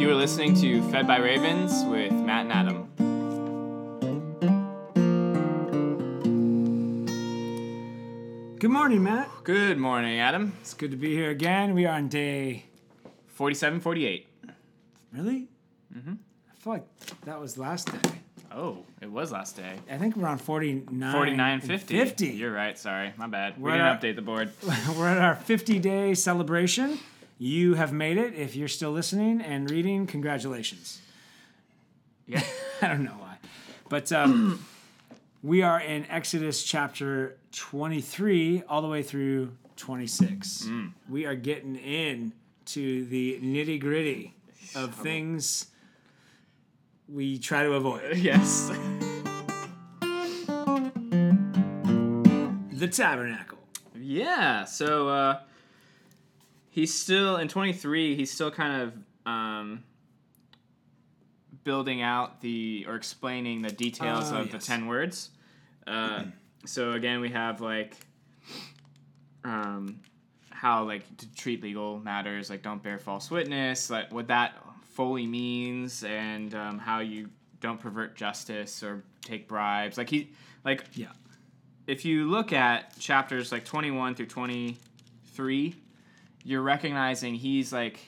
You are listening to Fed by Ravens with Matt and Adam. Good morning, Matt. Good morning, Adam. It's good to be here again. We are on day. 47 48. Really? Mm-hmm. I feel like that was last day. Oh, it was last day. I think we're on 49. 49 50. 50. You're right. Sorry. My bad. We We're didn't at- update the board. we're at our 50 day celebration. You have made it. If you're still listening and reading, congratulations. Yeah. I don't know why. But um, we are in Exodus chapter 23 all the way through 26. Mm. We are getting in to the nitty gritty of things we try to avoid. yes. The tabernacle. Yeah. So uh, he's still in 23. He's still kind of um, building out the or explaining the details Oh, of the 10 words. Uh, so again, we have like um, how like to treat legal matters, like don't bear false witness, like what that fully means, and um, how you don't pervert justice or take bribes. Like he like Yeah. if you look at chapters like 21 through 23 you're recognizing he's like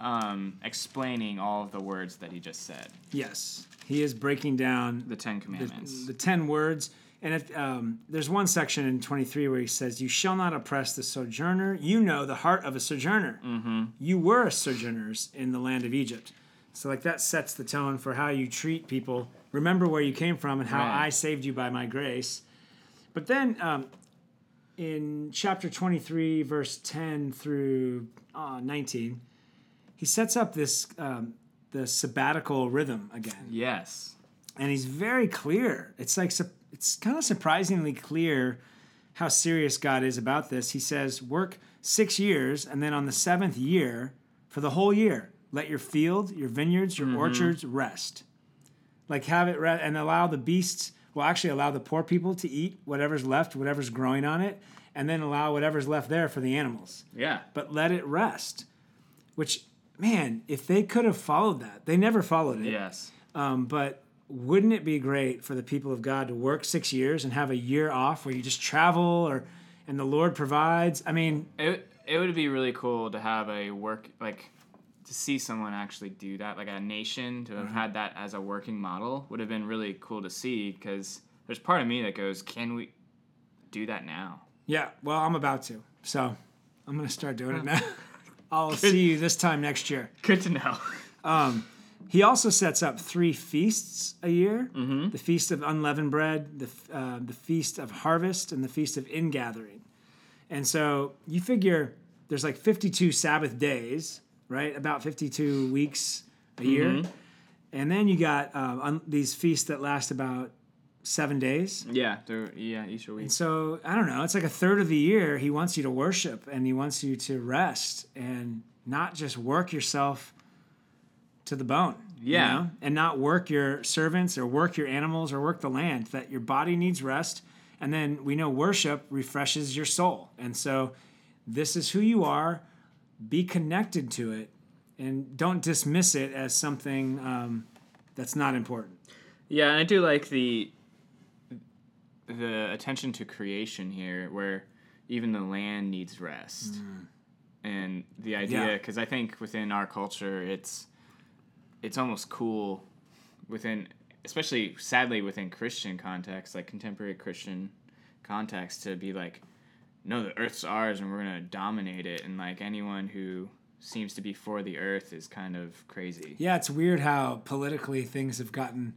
um, explaining all of the words that he just said Yes. He is breaking down the ten the, commandments the 10 words. And if, um, there's one section in 23 where he says, You shall not oppress the sojourner. You know the heart of a sojourner. Mm-hmm. You were sojourners in the land of Egypt. So, like, that sets the tone for how you treat people. Remember where you came from and how Right. I saved you by my grace. But then um, in chapter 23, verse 10 through uh, 19, he sets up this um, the sabbatical rhythm again yes and he's very clear. It's like it's kind of surprisingly clear how serious God is about this. He says, "Work six years, and then on the seventh year, for the whole year, let your field, your vineyards, your orchards rest. Like have it re- and allow the beasts. Well, actually, allow the poor people to eat whatever's left, whatever's growing on it, and then allow whatever's left there for the animals." yeah but let it rest. Which, man, if they could have followed that, they never followed it. yes Um, but wouldn't it be great for the people of God to work six years and have a year off where you just travel or and the Lord provides? I mean, it, it would be really cool to have a work like to see someone actually do that like a nation to have mm-hmm. had that as a working model would have been really cool to see because there's part of me that goes can we do that now yeah, well, I'm about to. So I'm going to start doing it now. I'll see you this time next year. good to know um, He also sets up three feasts a year mm-hmm. the Feast of Unleavened Bread, the, uh, the Feast of Harvest, and the Feast of Ingathering. And so you figure there's like 52 Sabbath days, right? About 52 weeks a year. And then you got um, un- these feasts that last about seven days. yeah yeah easter week And So I don't know. It's like a third of the year he wants you to worship and he wants you to rest and not just work yourself to the bone. you Yeah. know? And not work your servants or work your animals or work the land. That your body needs rest. And then we know worship refreshes your soul. And so this is who you are. Be connected to it and don't dismiss it as something um, that's not important. Yeah, and I do like the the attention to creation here, where even the land needs rest, and the idea Mm. Yeah. because I think within our culture, it's it's almost cool within, especially sadly within Christian context, like contemporary Christian context, to be like, no, the Earth's ours, and we're gonna dominate it, and like anyone who seems to be for the Earth is kind of crazy. Yeah, it's weird how politically things have gotten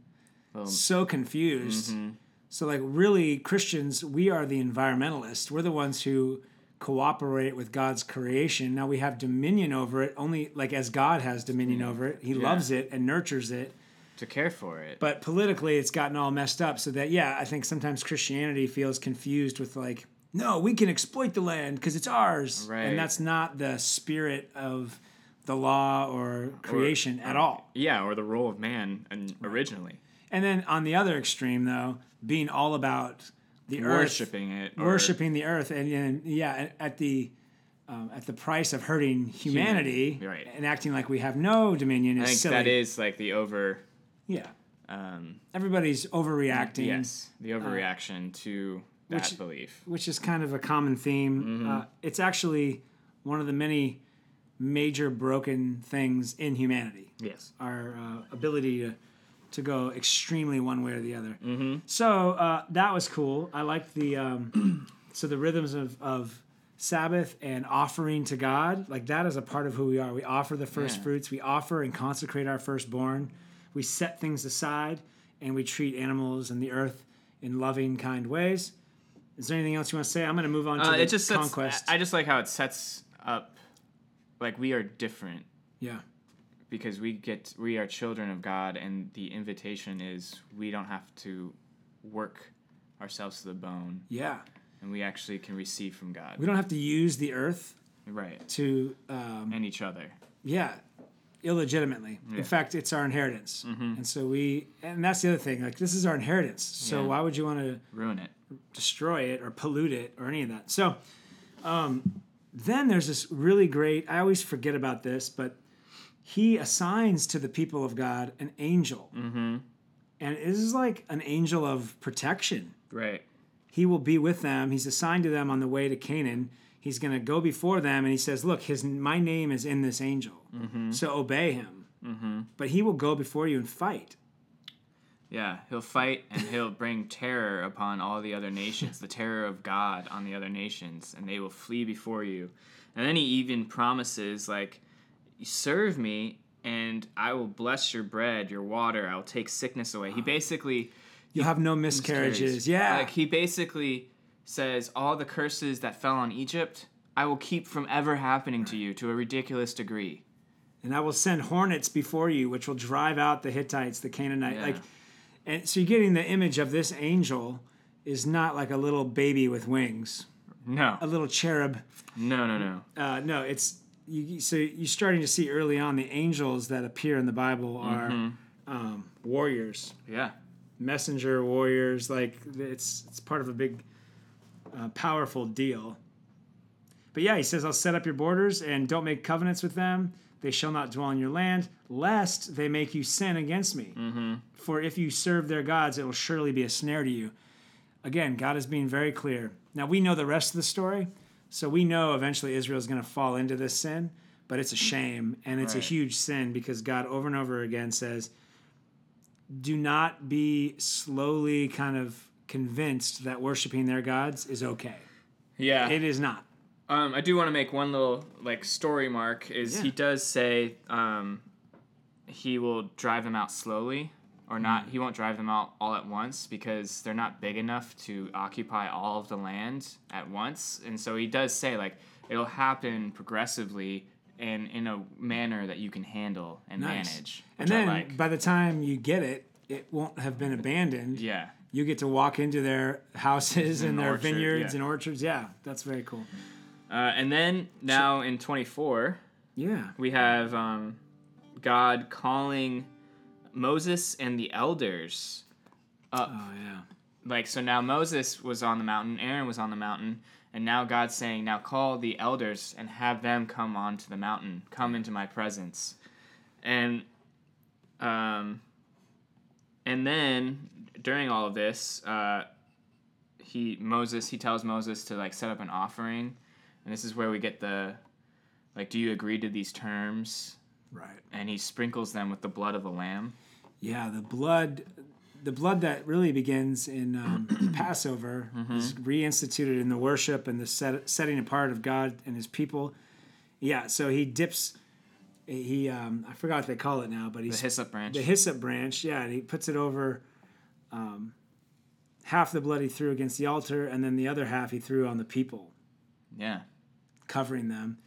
Well, so confused. Mm-hmm. So, like, really, Christians, we are the environmentalists. We're the ones who cooperate with God's creation. Now we have dominion over it, only like as God has dominion over it. He loves it and nurtures it. to care for it. But politically, it's gotten all messed up. So that, yeah, I think sometimes Christianity feels confused with, like, no, we can exploit the land because it's ours. Right. And that's not the spirit of the law or creation at all. Yeah, or the role of man and originally And then on the other extreme, though, being all about the earth, worshiping it, or, worshiping the earth, and, and yeah, at- the um, at the price of hurting humanity Human, right. and acting like we have no dominion I is think silly. that is like the over. yeah, Um, everybody's overreacting. yes, the overreaction to that which- belief. which is kind of a common theme. Mm-hmm. Uh, it's actually one of the many major broken things in humanity. Yes. Our uh, ability to to go extremely one way or the other. Mm-hmm. So uh, that was cool. I liked the um, so the rhythms of of Sabbath and offering to God. Like that is a part of who we are. We offer the first Yeah. fruits. We offer and consecrate our firstborn. We set things aside and we treat animals and the earth in loving, kind ways. Is there anything else you want to say? I'm going to move on to Uh, it just sets, conquest. I just like how it sets up, like we are different yeah, because we get we are children of God, and the invitation is we don't have to work ourselves to the bone, yeah. and we actually can receive from God, We don't have to use the earth right, to, um, and each other. yeah, illegitimately. Yeah. Mm-hmm. In fact, it's our inheritance, and so we, and that's the other thing. Like this is our inheritance. So Yeah. why would you want to? Ruin it. Destroy it or pollute it or any of that. So um, then there's this really great, I always forget about this, but he assigns to the people of God an angel. Mm-hmm. And it is like an angel of protection. Right. He will be with them. He's assigned to them on the way to Canaan. He's going to go before them, and he says, "Look, his my name is in this angel, so obey him." Mm-hmm. But he will go before you and fight. Yeah, he'll fight and he'll bring terror upon all the other nations, the terror of God on the other nations, and they will flee before you. And then he even promises, like, serve me, and I will bless your bread, your water. I will take sickness away. He basically You'll have no miscarriages. Yeah, like he basically says, all the curses that fell on Egypt, I will keep from ever happening to you to a ridiculous degree. and I will send hornets before you, which will drive out the Hittites, the Canaanite. Yeah. Like, and so you're getting the image of this angel is not like a little baby with wings, No, a little cherub. no, no, no. Uh, no, it's you. So you're starting to see early on the angels that appear in the Bible are um, warriors, Yeah, messenger warriors. Like it's it's part of a big, uh, powerful deal. But yeah, he says, "I'll set up your borders and don't make covenants with them. They shall not dwell in your land, lest they make you sin against me. Mm-hmm. For if you serve their gods, it will surely be a snare to you." Again, God is being very clear. Now we know the rest of the story, so we know eventually Israel is going to fall into this sin. But it's a shame, and it's a huge sin because God over and over again says, do not be slowly kind of convinced that worshiping their gods is okay. yeah. It is not. Um, I do want to make one little like story mark. Is Yeah. he does say um, he will drive them out slowly, or not? Mm. He won't drive them out all at once because they're not big enough to occupy all of the land at once. And so he does say like it'll happen progressively and in a manner that you can handle and Nice. manage. And then like. by the time you get it, it won't have been abandoned. yeah. You get to walk into their houses and an their orchard, vineyards yeah. and orchards. Yeah, that's very cool. Uh, and then now in twenty four. Yeah. we have um, God calling Moses and the elders up. Oh yeah. Like, so now Moses was on the mountain, Aaron was on the mountain, and now God's saying, now call the elders and have them come onto the mountain, come into my presence. And, um, and then during all of this, uh, he Moses he tells Moses to like set up an offering, and this is where we get the like, do you agree to these terms? Right. And he sprinkles them with the blood of a lamb. Yeah, the blood, the blood that really begins in um, Passover is reinstituted in the worship and the set, setting apart of God and His people. Yeah, so he dips. He um, I forgot what they call it now, but The he's hyssop branch. the hyssop branch. Yeah, and he puts it over. Um, half the blood he threw against the altar, and then the other half he threw on the people, yeah. Covering them.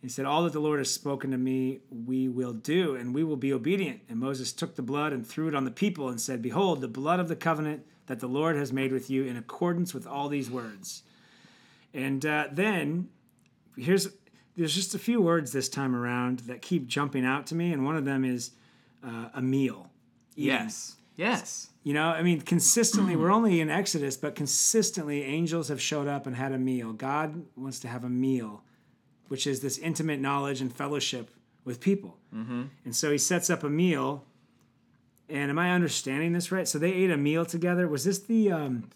He said, All that the Lord has spoken to me, we will do, and we will be obedient. And Moses took the blood and threw it on the people and said, Behold, the blood of the covenant that the Lord has made with you in accordance with all these words. And uh, then here's there's just a few words this time around that keep jumping out to me, and one of them is uh, a meal. Yes. Yes. You know, I mean, consistently, we're only in Exodus, but consistently, angels have showed up and had a meal. God wants to have a meal which is this intimate knowledge and fellowship with people. Mm-hmm. And so he sets up a meal. And am I understanding this right? So they ate a meal together. Was this the um,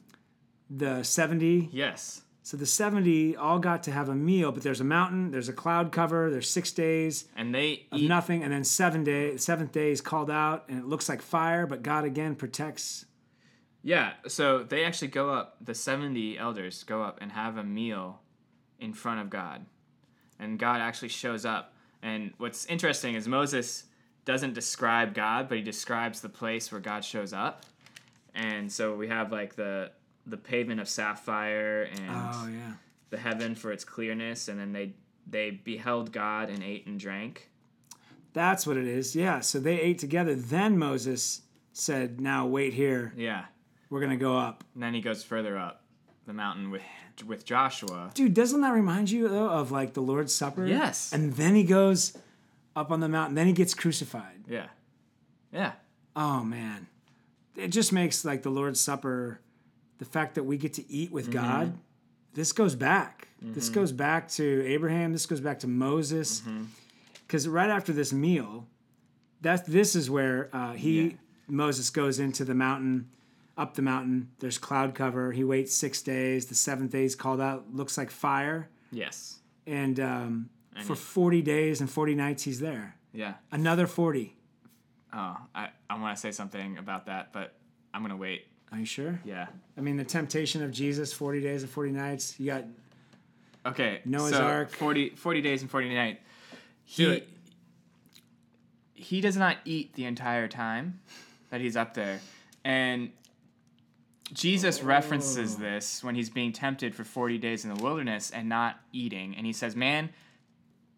the seventy? Yes. So the seventy all got to have a meal, but there's a mountain, there's a cloud cover, there's six days And they of eat. nothing, and then seven day, seventh day is called out, and it looks like fire, but God again protects. Yeah. So they actually go up. The seventy elders go up and have a meal in front of God, and God actually shows up. And what's interesting is Moses doesn't describe God, but he describes the place where God shows up. And so we have like the the pavement of sapphire and Oh yeah. the heaven for its clearness, and then they they beheld God and ate and drank. That's what it is. Yeah. So they ate together. Then Moses said, Now wait here. Yeah. We're going to go up. And then he goes further up the mountain with with Joshua. Dude, doesn't that remind you, though, of like the Lord's Supper? Yes. And then he goes up on the mountain. Then he gets crucified. Yeah. Yeah. Oh, man. It just makes like the Lord's Supper, the fact that we get to eat with God, this goes back. This goes back to Abraham. This goes back to Moses. Because right after this meal, that this is where uh, he Yeah. Moses goes into the mountain, up the mountain. There's cloud cover. He waits six days. The seventh day is called out. Looks like fire. Yes. And um, for he- 40 days and 40 nights, he's there. Yeah. Another 40. Oh, I, I want to say something about that, but I'm going to wait. Are you sure? Yeah. I mean, the temptation of Jesus, 40 days and 40 nights. You got Okay. Noah's so Ark. 40, 40 days and 40 nights. Do He, it. he does not eat the entire time that he's up there. And Jesus oh. references Oh. this when he's being tempted for 40 days in the wilderness and not eating. And he says, Man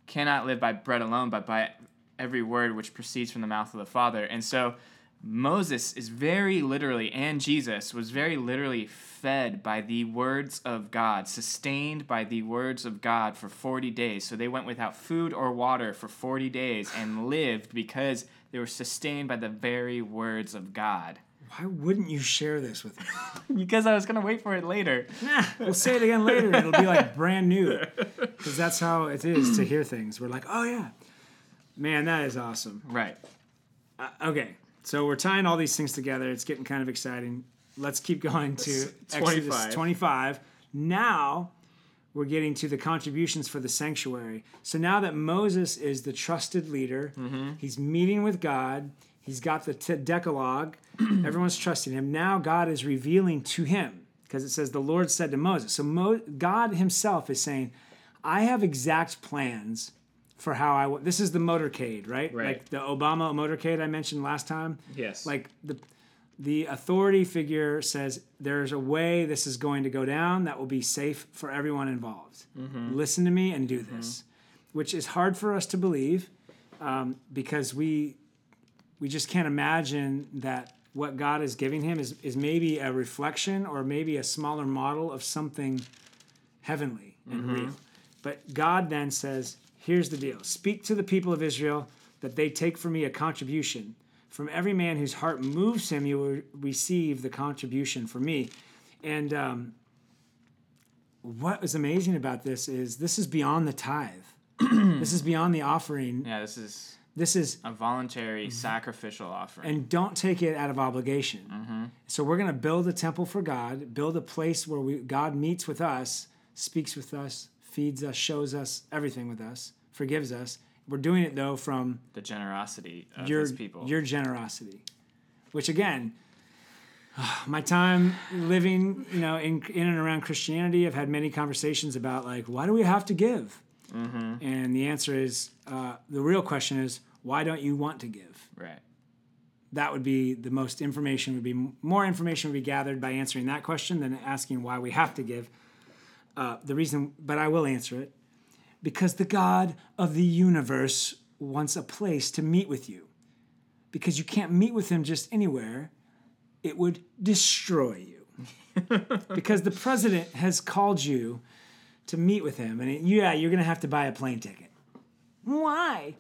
cannot live by bread alone, but by every word which proceeds from the mouth of the Father. And so Moses is very literally, and Jesus was very literally fed by the words of God, sustained by the words of God for 40 days. So they went without food or water for 40 days and lived because they were sustained by the very words of God. Why wouldn't you share this with me? Because I was going to wait for it later. nah, we'll say it again later. It'll be like brand new. Because that's how it is to hear things. We're like, oh, yeah. Man, that is awesome. Right. Uh, okay, so we're tying all these things together. It's getting kind of exciting. Let's keep going to It's Exodus 25. 25. Now we're getting to the contributions for the sanctuary. So now that Moses is the trusted leader, mm-hmm. he's meeting with God, he's got the t- Decalogue, everyone's trusting him. Now God is revealing to him because it says the Lord said to Moses. So Mo- God himself is saying, I have exact plans for how I want. This is the motorcade, right? Right. Like the Obama motorcade I mentioned last time. Yes. Like the the authority figure says there's a way this is going to go down that will be safe for everyone involved. Mm-hmm. Listen to me and do mm-hmm. this, which is hard for us to believe um, because we we just can't imagine that what God is giving him is is maybe a reflection or maybe a smaller model of something heavenly and mm-hmm. real. But God then says, Here's the deal speak to the people of Israel that they take from me a contribution. From every man whose heart moves him, you will receive the contribution from me. And um, what is amazing about this is this is beyond the tithe. this is beyond the offering. Yeah, this is This is a voluntary sacrificial offering. and don't take it out of obligation. So we're going to build a temple for God, build a place where we, God meets with us, speaks with us, feeds us, shows us everything with us, forgives us. We're doing it though from the generosity of your his people. your generosity, which again, my time living, you know, in in and around Christianity, I've had many conversations about like, why do we have to give? Mm-hmm. And the answer is, uh, the real question is, why don't you want to give? right. that would be the most information would be more information would be gathered by answering that question than asking why we have to give uh, the reason but i will answer it. Because the god of the universe wants a place to meet with you. Because you can't meet with him just anywhere it would destroy you. Because the president has called you to meet with him and it, yeah you're going to have to buy a plane ticket. Why?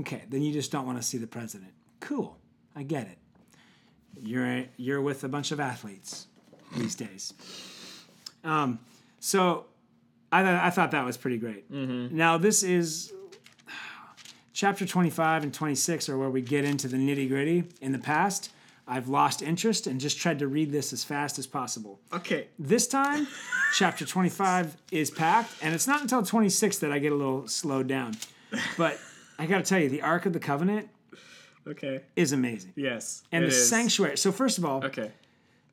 Okay then you just don't want to see the president. Cool i get it. You're you're with a bunch of athletes these days. Um, so I thought I thought that was pretty great. Mm-hmm. Now this is chapter 25 and 26 are where we get into the nitty gritty. In the past, I've lost interest and just tried to read this as fast as possible. Okay. This time, chapter 25 is packed, and it's not until 26 that I get a little slowed down. But I got to tell you, the Ark of the Covenant Okay. is amazing. Yes. And the is. sanctuary. So, first of all, Okay.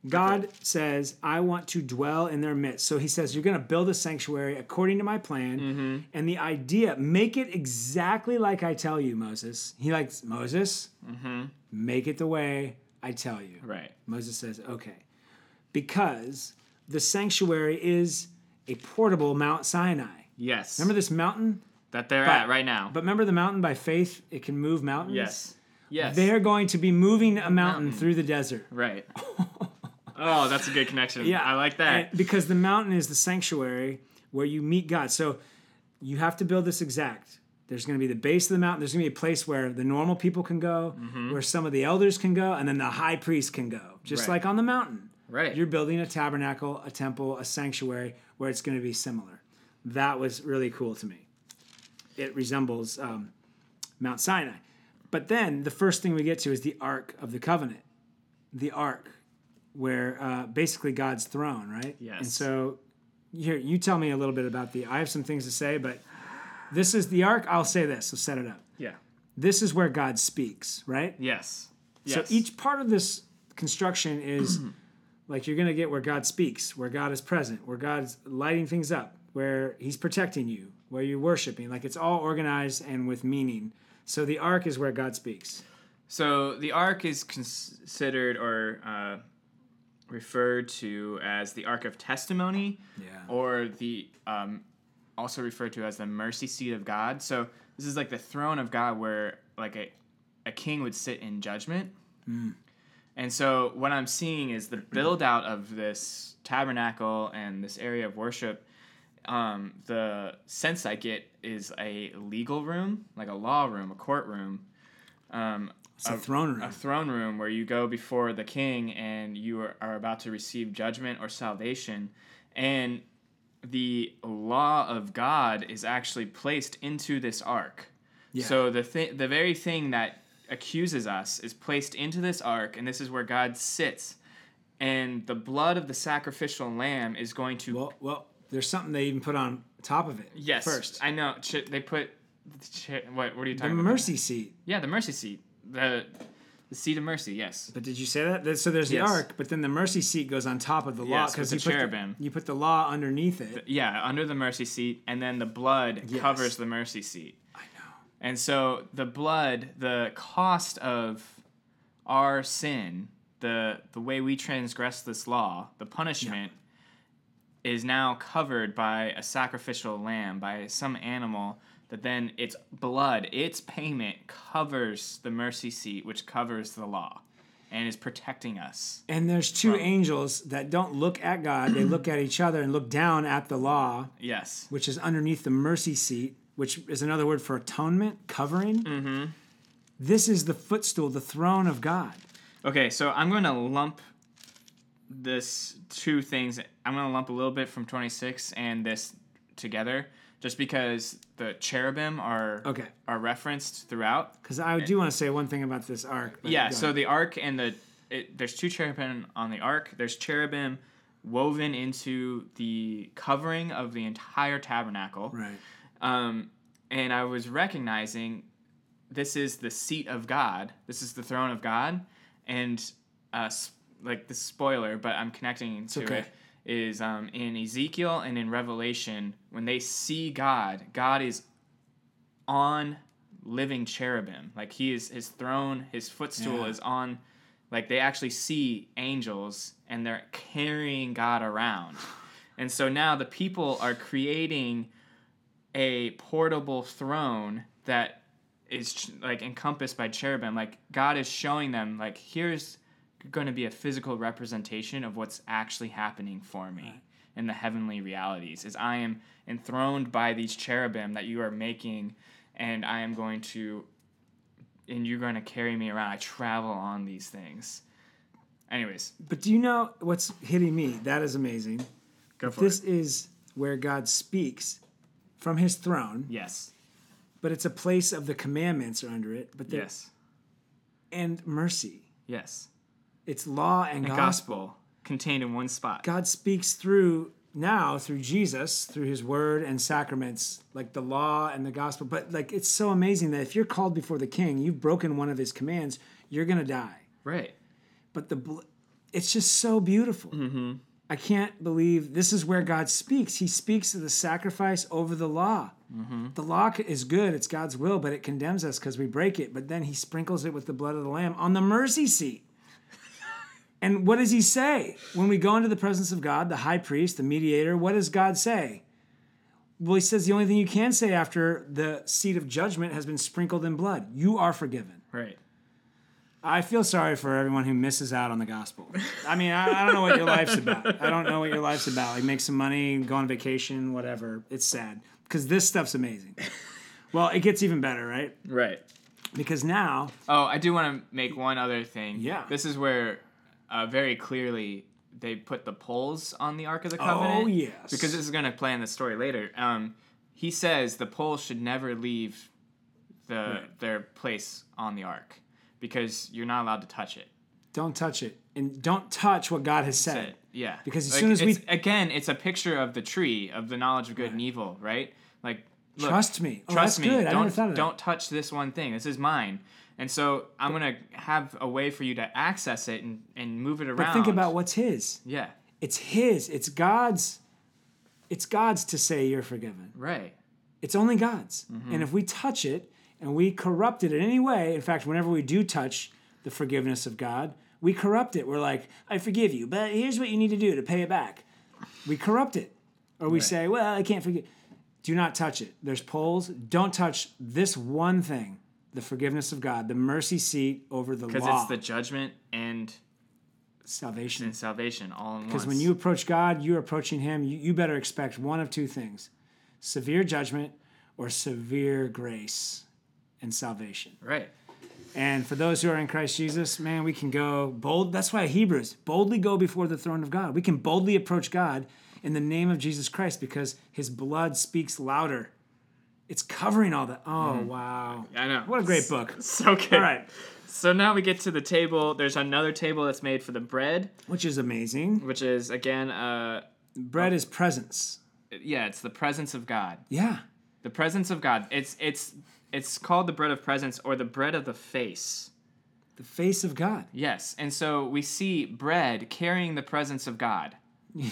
God says, I want to dwell in their midst. So he says, You're going to build a sanctuary according to my plan. Mm-hmm. And the idea, make it exactly like I tell you, Moses. He likes, Moses, Mm-hmm. make it the way I tell you. Right. Moses says, Okay. Because the sanctuary is a portable Mount Sinai. Yes. Remember this mountain? that they're But- at right now. But remember the mountain by faith? It can move mountains? yes. Yes. They're going to be moving a mountain, Mountain. through the desert. Right. oh, that's a good connection. Yeah, I like that. And- because the mountain is the sanctuary where you meet God. So you have to build this exact. There's going to be the base of the mountain. There's going to be a place where the normal people can go, Mm-hmm. where some of the elders can go, and then the high priest can go. Just Right. like on the mountain. right. You're building a tabernacle, a temple, a sanctuary where it's going to be similar. That was really cool to me. It resembles um, Mount Sinai. But then the first thing we get to is the Ark of the Covenant. The Ark, where uh, basically God's throne, right? Yes. And so here, you tell me a little bit about the. I have some things to say, but this is the Ark. I'll say this. So set it up. yeah. This is where God speaks, right? Yes. So each part of this construction is like you're going to get where God speaks, where God is present, where God's lighting things up, where He's protecting you, where you're worshiping. Like it's all organized and with meaning. So the ark is where God speaks. So the ark is considered or uh, referred to as the ark of testimony, Yeah. or the um, also referred to as the mercy seat of God. So this is like the throne of God, where like a a king would sit in judgment. And so what I'm seeing is the build out of this tabernacle and this area of worship. Um, the sense I get is a legal room, like a law room, a courtroom. Um, It's a throne room. a throne room where you go before the king and you are, are about to receive judgment or salvation. And the law of God is actually placed into this ark. Yeah. So the thi- the very thing that accuses us is placed into this ark, and this is where God sits. And the blood of the sacrificial lamb is going to well, well, there's something they even put on top of it. yes. First, I know. Ch- they put ch- what? What are you the talking about? The mercy seat. Yeah, the mercy seat. The the seat of mercy. Yes. But did you say that? So there's the Yes. ark, but then the mercy seat goes on top of the law Yes, the you put cherubim. you put the law underneath it. Yeah, under the mercy seat, and then the blood Yes. covers the mercy seat. I know. And so the blood, the cost of our sin, the the way we transgress this law, the punishment is now covered by a sacrificial lamb, by some animal that then its blood, its payment covers the mercy seat, which covers the law and is protecting us. And there's two From- angels that don't look at God; they look at each other and look down at the law, Yes. which is underneath the mercy seat, which is another word for atonement, covering. Mm-hmm. This is the footstool, the throne of God. Okay, so I'm going to lump this two things. I'm going to lump a little bit from 26 and this together, just because the cherubim are Okay. are referenced throughout. Because I do want to say one thing about this ark. Yeah. So ahead. the ark and the it, there's two cherubim on the ark. There's cherubim woven into the covering of the entire tabernacle. right. Um, and I was recognizing this is the seat of God. This is the throne of God, and uh, like the spoiler, but I'm connecting to okay. it is um, in Ezekiel and in Revelation when they see God. God is on living cherubim, like he is his throne, his footstool Yeah. is on. Like they actually see angels and they're carrying God around. And so now the people are creating a portable throne that is ch- like encompassed by cherubim. Like God is showing them, like, here's going to be a physical representation of what's actually happening for me in the heavenly realities. Is I am enthroned by these cherubim that you are making, and I am going to, and you're going to carry me around. I travel on these things. Anyways, But do you know what's hitting me? That is amazing. go for This it. is where God speaks from his throne, Yes. but it's a place of the commandments are under it, but Yes. and mercy. Yes. It's law and, And gospel. gospel contained in one spot. God speaks through now through Jesus, through his word and sacraments, like the law and the gospel. But like it's so amazing that if you're called before the king, you've broken one of his commands, you're going to die. Right. But the bl- it's just so beautiful. Mm-hmm. I can't believe this is where God speaks. He speaks of the sacrifice over the law. Mm-hmm. The law is good, it's God's will, but it condemns us because we break it. But then he sprinkles it with the blood of the Lamb on the mercy seat. And what does he say? When we go into the presence of God, the high priest, the mediator, what does God say? Well, he says the only thing you can say after the seat of judgment has been sprinkled in blood you are forgiven. Right. I feel sorry for everyone who misses out on the gospel. I mean, I, I don't know what your life's about. I don't know what your life's about. Like, make some money, go on vacation, whatever. It's sad because this stuff's amazing. Well, it gets even better, right? Right. Because now, Oh, I do want to make one other thing. Yeah. This is where uh, very clearly they put the poles on the Ark of the Covenant. oh yes, Because this is going to play in the story later. Um, he says the poles should never leave the Right. their place on the Ark because you're not allowed to touch it. don't touch it and don't touch what God has said. It. Yeah. Because as soon as we- again, it's a picture of the tree of the knowledge of good and evil, right? Like, look, Trust me. Oh, trust that's me. good. Don't don't touch this one thing. This is mine. And so I'm gonna have a way for you to access it and, and move it around. But think about what's His. yeah, It's His. It's God's. It's God's to say you're forgiven. right, It's only God's. Mm-hmm. And if we touch it and we corrupt it in any way, in fact, whenever we do touch the forgiveness of God, we corrupt it. We're like, I forgive you, but here's what you need to do to pay it back. We corrupt it. Or we Right. say, well, I can't forgive. Do not touch it. There's poles. Don't touch this one thing the forgiveness of God, the mercy seat over the because it's the judgment and, salvation. and salvation all in one. Because when you approach God, you're approaching Him. You, you better expect one of two things severe judgment or severe grace and salvation. right, And for those who are in Christ Jesus, man, we can go bold. That's why Hebrews boldly go before the throne of God. We can boldly approach God in the name of Jesus Christ because His blood speaks louder. It's covering all that. Oh, wow. I know. What a great book. So good. All right. So now we get to the table. There's another table that's made for the bread, Which is amazing. which is again, uh, Bread is presence. yeah, it's the presence of God. Yeah. The presence of God. It's it's it's called the bread of presence or the bread of the face. The face of God. Yes, and so we see bread carrying the presence of God.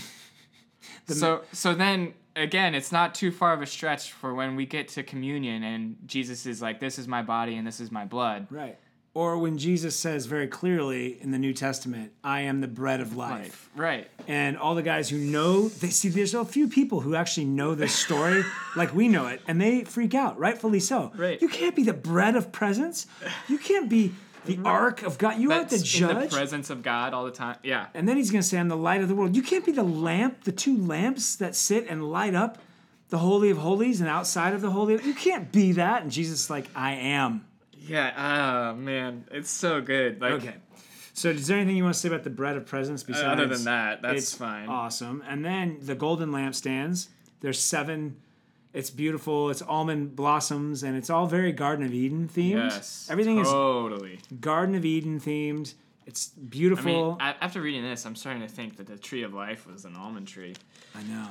so so then again, it's not too far of a stretch for when we get to communion and Jesus is like, "This is my body and this is my blood." Right. Or when Jesus says very clearly in the New Testament, I am the bread of life. Life. Right. And all the guys who know, they see there's a few people who actually know this story like we know it, and they freak out, rightfully so. Right. You can't be the bread of presence. You can't be the ark of God. You aren't the That's in the judge. presence of God all the time. Yeah. and then he's going to say, I'm the light of the world. You can't be the lamp, the two lamps that sit and light up the Holy of Holies and outside of the Holy. You can't be that. And Jesus is like, I am. Yeah. Ah, man, it's so good. Like, Okay. So, is there anything you want to say about the bread of presence besides? other than that, that's fine. Awesome. And then the golden lampstands. There's seven. It's beautiful. It's almond blossoms, and it's all very Garden of Eden themed. Yes. Everything totally. is Garden of Eden themed. It's beautiful. I mean, after reading this, I'm starting to think that the tree of life was an almond tree. I, know.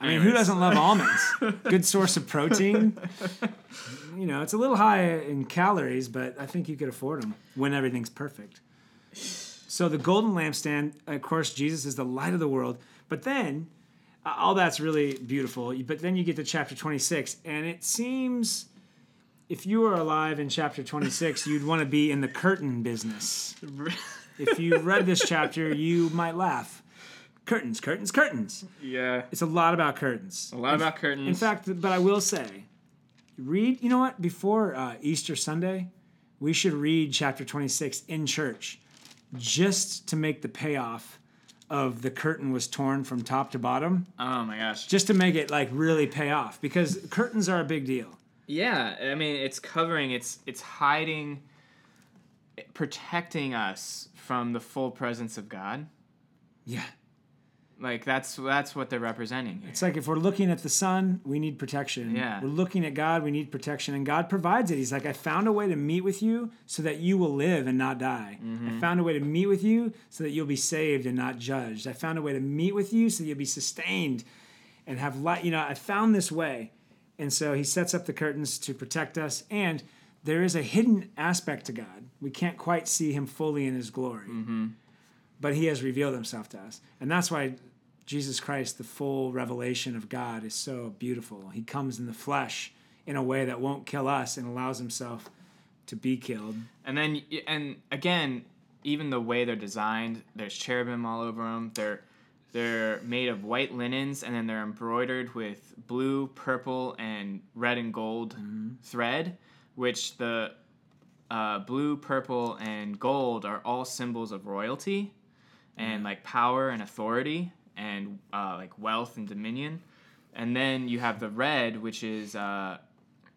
I mean, who doesn't love almonds? Good source of protein. You know, it's a little high in calories, but I think you could afford them when everything's perfect. So the golden lampstand, of course, Jesus is the light of the world. But then, all that's really beautiful. But then you get to chapter 26, and it seems if you were alive in chapter 26, you'd want to be in the curtain business. If you read this chapter, you might laugh. Curtains, curtains, curtains. yeah. It's a lot about curtains. A lot about curtains. In fact, but I will say, read, you know what? Before uh, Easter Sunday, we should read chapter 26 in church just to make the payoff of the curtain was torn from top to bottom, oh my gosh. just to make it like really pay off because curtains are a big deal. Yeah, I mean, it's covering, it's it's hiding, protecting us from the full presence of God. Yeah. Like that's that's what they're representing here. It's like if we're looking at the sun, we need protection. Yeah. We're looking at God, we need protection, and God provides it. He's like, I found a way to meet with you so that you will live and not die. Mm-hmm. I found a way to meet with you so that you'll be saved and not judged. I found a way to meet with you so that you'll be sustained and have light. You know, I found this way. And so he sets up the curtains to protect us. And there is a hidden aspect to God. We can't quite see him fully in his glory mm-hmm. but he has revealed himself to us. And that's why Jesus Christ, the full revelation of God, is so beautiful. He comes in the flesh in a way that won't kill us and allows himself to be killed. And then, and again, even the way they're designed, there's cherubim all over them. They're they're made of white linens, and then they're embroidered with blue, purple, and red and gold thread, which the uh, blue, purple, and gold are all symbols of royalty, and like power and authority, and uh, like wealth and dominion. And then you have the red, which is uh,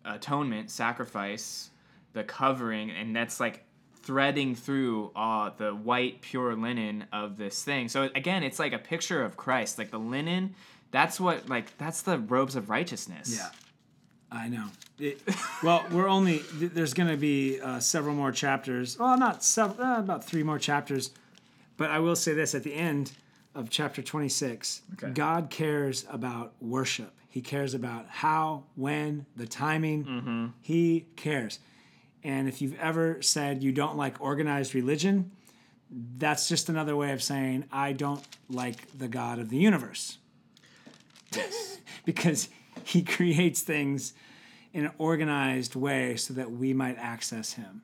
atonement, sacrifice, the covering, and that's like threading through uh, the white pure linen of this thing. So again, it's like a picture of Christ. Like the linen, that's what like that's the robes of righteousness. Yeah, I know. It, well, we're only, there's going to be uh, several more chapters. Well, not several, uh, about three more chapters. But I will say this at the end of chapter 26 Okay. God cares about worship. He cares about how, when, the timing. He cares. And if you've ever said you don't like organized religion, that's just another way of saying I don't like the God of the universe. because he creates things in an organized way so that we might access him.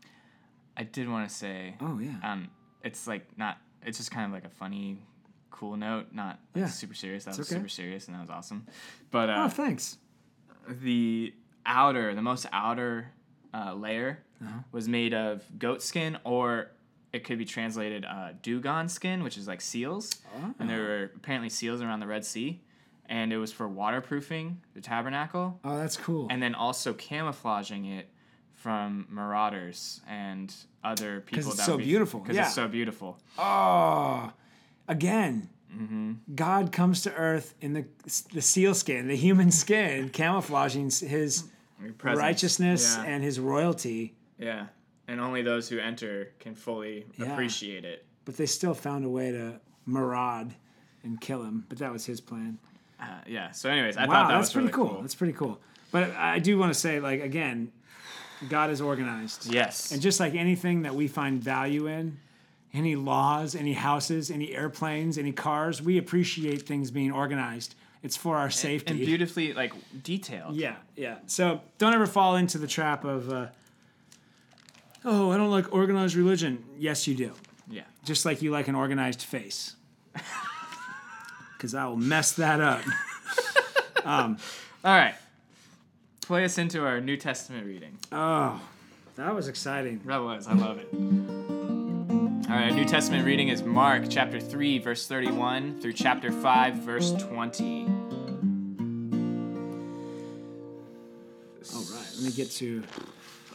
I did want to say. Oh, yeah. Um, it's like not. It's just kind of like a funny, cool note, not Yeah. super serious. That was okay. super serious, and that was awesome. But Oh, uh, thanks. the outer, the most outer uh, layer Uh-huh. was made of goat skin, or it could be translated uh, dugong skin, which is like seals. And there were apparently seals around the Red Sea, and it was for waterproofing the tabernacle, Oh, that's cool. and then also camouflaging it from marauders and other people. Because it's that so be, beautiful. Because Yeah. it's so beautiful. oh, again, Mm-hmm. God comes to earth in the the seal skin, the human skin, camouflaging his presence. righteousness Yeah. and his royalty. yeah, and only those who enter can fully Yeah. appreciate it. But they still found a way to maraud and kill him. But that was his plan. Uh, yeah. So, anyways, I wow, thought that that's was pretty really cool. cool. That's pretty cool. But I do want to say, like again, God is organized. Yes. And just like anything that we find value in, any laws, any houses, any airplanes, any cars, we appreciate things being organized. It's for our safety. and beautifully like detailed. yeah, yeah. So don't ever fall into the trap of, uh, oh, I don't like organized religion. Yes, you do. Yeah. Just like you like an organized face. Because I will mess that up. All right. Play us into our New Testament reading. Oh, that was exciting. That was. I love it. All right. Our New Testament reading is Mark chapter 3, verse 31 through chapter 5, verse 20. All right, let me get to.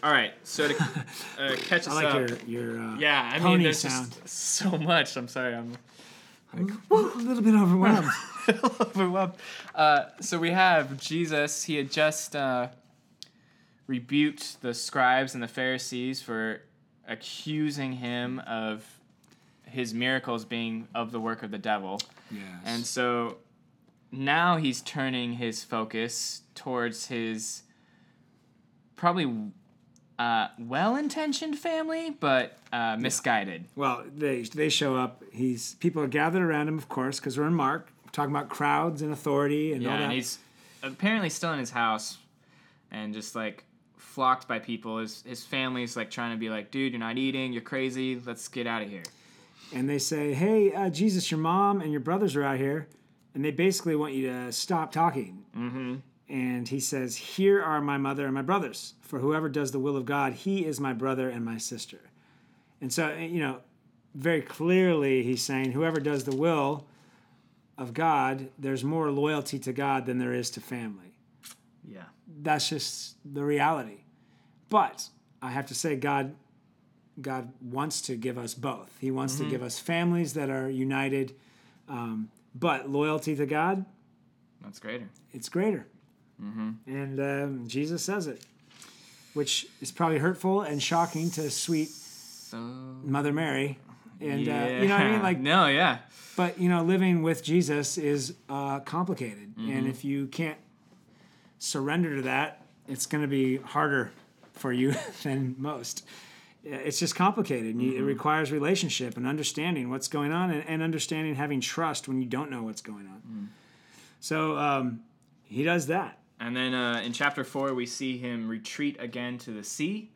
All right. So to uh, catch us I like up. your your uh, yeah. I mean, there's sound. just so much. I'm sorry. I'm a little bit overwhelmed. overwhelmed. Uh, so we have Jesus. He had just uh, rebuked the scribes and the Pharisees for accusing him of his miracles being of the work of the devil. yes. And so now he's turning his focus towards his probably uh, well intentioned family, but uh, misguided. well, they they show up. He's people are gathered around him, of course, because we're in Mark talking about crowds and authority and all that. and he's apparently still in his house and just like flocked by people. His his family's like trying to be like, dude, you're not eating, you're crazy, let's get out of here. and they say, "Hey, uh, Jesus, your mom and your brothers are out here," and they basically want you to stop talking. Mm-hmm. And he says, "Here are my mother and my brothers. For whoever does the will of God, he is my brother and my sister." And so, you know, very clearly, he's saying, whoever does the will of God, there's more loyalty to God than there is to family. Yeah. That's just the reality. But I have to say, God, God wants to give us both. He wants to give us families that are united, um, But loyalty to God, That's greater. it's greater. Mm-hmm. And um, Jesus says it, which is probably hurtful and shocking to sweet So. Mother Mary. And uh, you know what I mean? Like, no, yeah. but you know, living with Jesus is uh, complicated, Mm-hmm. and if you can't surrender to that, it's going to be harder for you than most. It's just complicated. you- It Mm-hmm. requires relationship and understanding what's going on, and, and understanding having trust when you don't know what's going on. Mm. So um, he does that. And then uh, in chapter four, we see him retreat again to the sea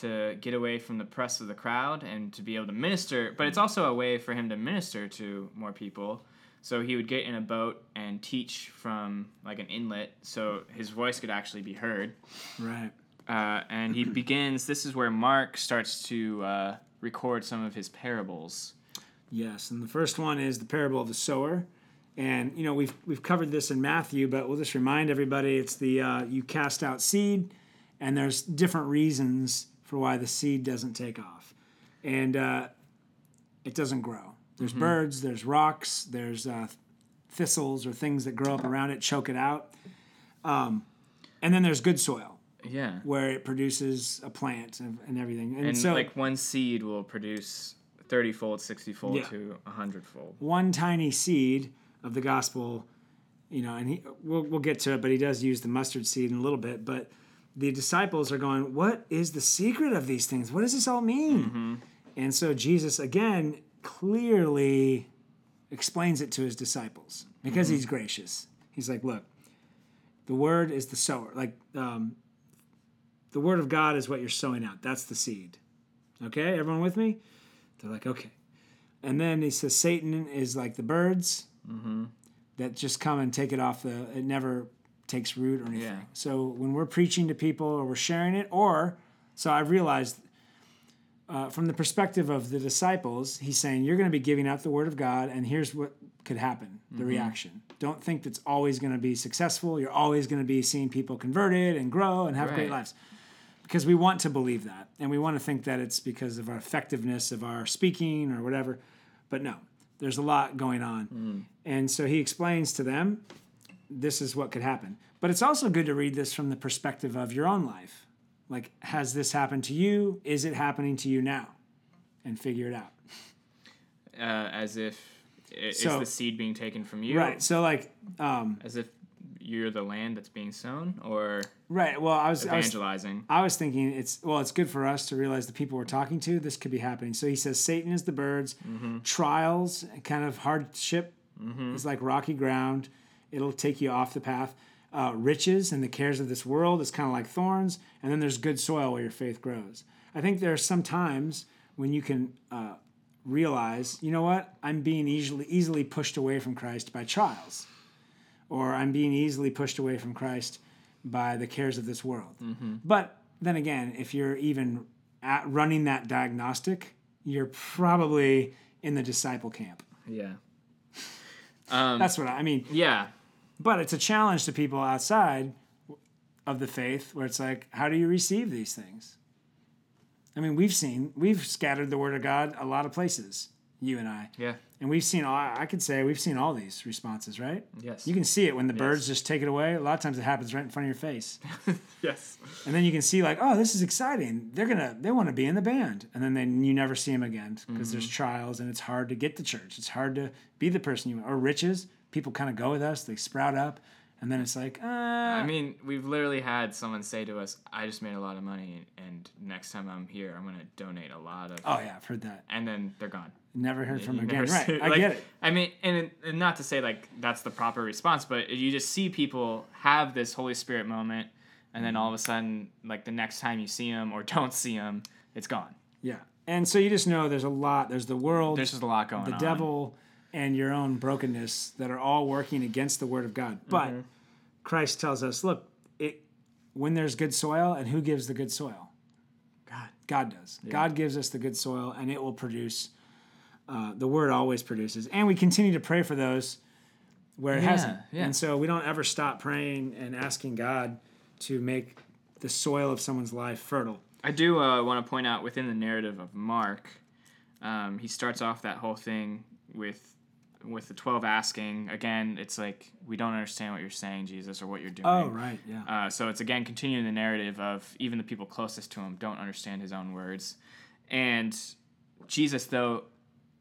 to get away from the press of the crowd and to be able to minister. But it's also a way for him to minister to more people. So he would get in a boat and teach from like an inlet, so his voice could actually be heard. Right. Uh, and he begins. This is where Mark starts to uh, record some of his parables. Yes, and the first one is the parable of the sower, and you know we've we've covered this in Matthew, but we'll just remind everybody it's the uh, you cast out seed, and there's different reasons for why the seed doesn't take off, and uh, it doesn't grow. There's birds, there's rocks, there's uh, thistles or things that grow up around it, choke it out, um, and then there's good soil Yeah. where it produces a plant and, and everything, and, And so like one seed will produce 30 fold, 60 fold Yeah. to 100 fold. one tiny seed of the gospel, you know, and he we'll, we'll get to it, but he does use the mustard seed in a little bit. But the disciples are going, What is the secret of these things? What does this all mean? And so Jesus again clearly explains it to his disciples because he's gracious. He's like, Look, the word is the sower. Like, um, the word of God is what you're sowing out. That's the seed. Okay, everyone with me? They're like, okay. And then he says Satan is like the birds that just come and take it off the. It never takes root or anything. Yeah. So when we're preaching to people or we're sharing it, or so I've realized uh, from the perspective of the disciples, he's saying you're going to be giving out the word of God, and here's what could happen: the reaction. Don't think that's always going to be successful. You're always going to be seeing people converted and grow and have great lives because we want to believe that and we want to think that it's because of our effectiveness of our speaking or whatever but no there's a lot going on. And so he explains to them this is what could happen. But it's also good to read this from the perspective of your own life. Like has this happened to you? Is it happening to you now? And figure it out. Uh, as if i- is So- the seed being taken from you? right so like um, As if you're the land that's being sown or right well i was, I was evangelizing. I was thinking it's well, it's good for us to realize the people we're talking to. This could be happening. So he says Satan is the birds, trials, kind of hardship is like rocky ground. It'll take you off the path. Uh, riches and the cares of this world is kind of like thorns, and then there's good soil where your faith grows. I think there are some times when you can uh, realize, you know what, I'm being easily easily pushed away from Christ by trials, or I'm being easily pushed away from Christ by the cares of this world. But then again, if you're even at running that diagnostic, you're probably in the disciple camp. Yeah. Um, That's what I, I mean. yeah. But it's a challenge to people outside of the faith where it's like, how do you receive these things? I mean, we've seen, we've scattered the word of God a lot of places, you and I. Yeah. And we've seen, all, I could say, we've seen all these responses, right? Yes. You can see it when the birds just take it away. A lot of times it happens right in front of your face. yes. And then you can see like, oh, this is exciting. They're gonna they want to be in the band, and then they, you never see them again because mm-hmm. there's trials and it's hard to get to church. It's hard to be the person you or riches. People kind of go with us. They sprout up, and then it's like, uh, I mean, we've literally had someone say to us, "I just made a lot of money, and next time I'm here, I'm gonna donate a lot of." oh yeah, I've heard that. And then they're gone. Never heard from You again. Right, see- I like, get it. I mean, and, and not to say like that's the proper response, but you just see people have this Holy Spirit moment, and then all of a sudden, like the next time you see them or don't see them, it's gone. Yeah, and so you just know there's a lot. There's the world, There's just a lot going the on. The devil, and your own brokenness that are all working against the word of God. But Mm-hmm. Christ tells us, look, it when there's good soil, and who gives the good soil? God. God does. God gives us the good soil, and it will produce. Uh, the word always produces, and we continue to pray for those where it Yeah, hasn't. yeah. And so we don't ever stop praying and asking God to make the soil of someone's life fertile. I do uh, want to point out within the narrative of Mark, um, he starts off that whole thing with with the 12 asking again it's like we don't understand what you're saying jesus or what you're doing Oh, right. Yeah. uh, so it's again continuing the narrative of even the people closest to him don't understand his own words and jesus though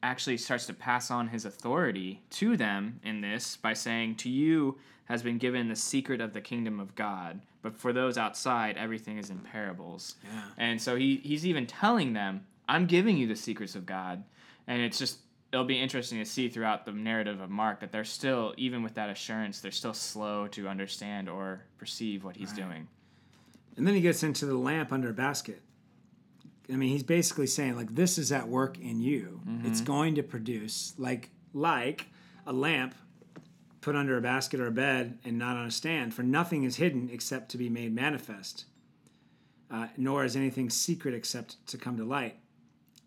actually starts to pass on his authority to them in this by saying to you has been given the secret of the kingdom of god but for those outside everything is in parables Yeah. and so he, he's even telling them, I'm giving you the secrets of God. And it's just, it'll be interesting to see throughout the narrative of Mark that they're still, even with that assurance, they're still slow to understand or perceive what he's doing. And then he gets into the lamp under a basket. I mean, he's basically saying like this is at work in you. It's going to produce like like a lamp put under a basket or a bed and not on a stand. For nothing is hidden except to be made manifest, uh, nor is anything secret except to come to light.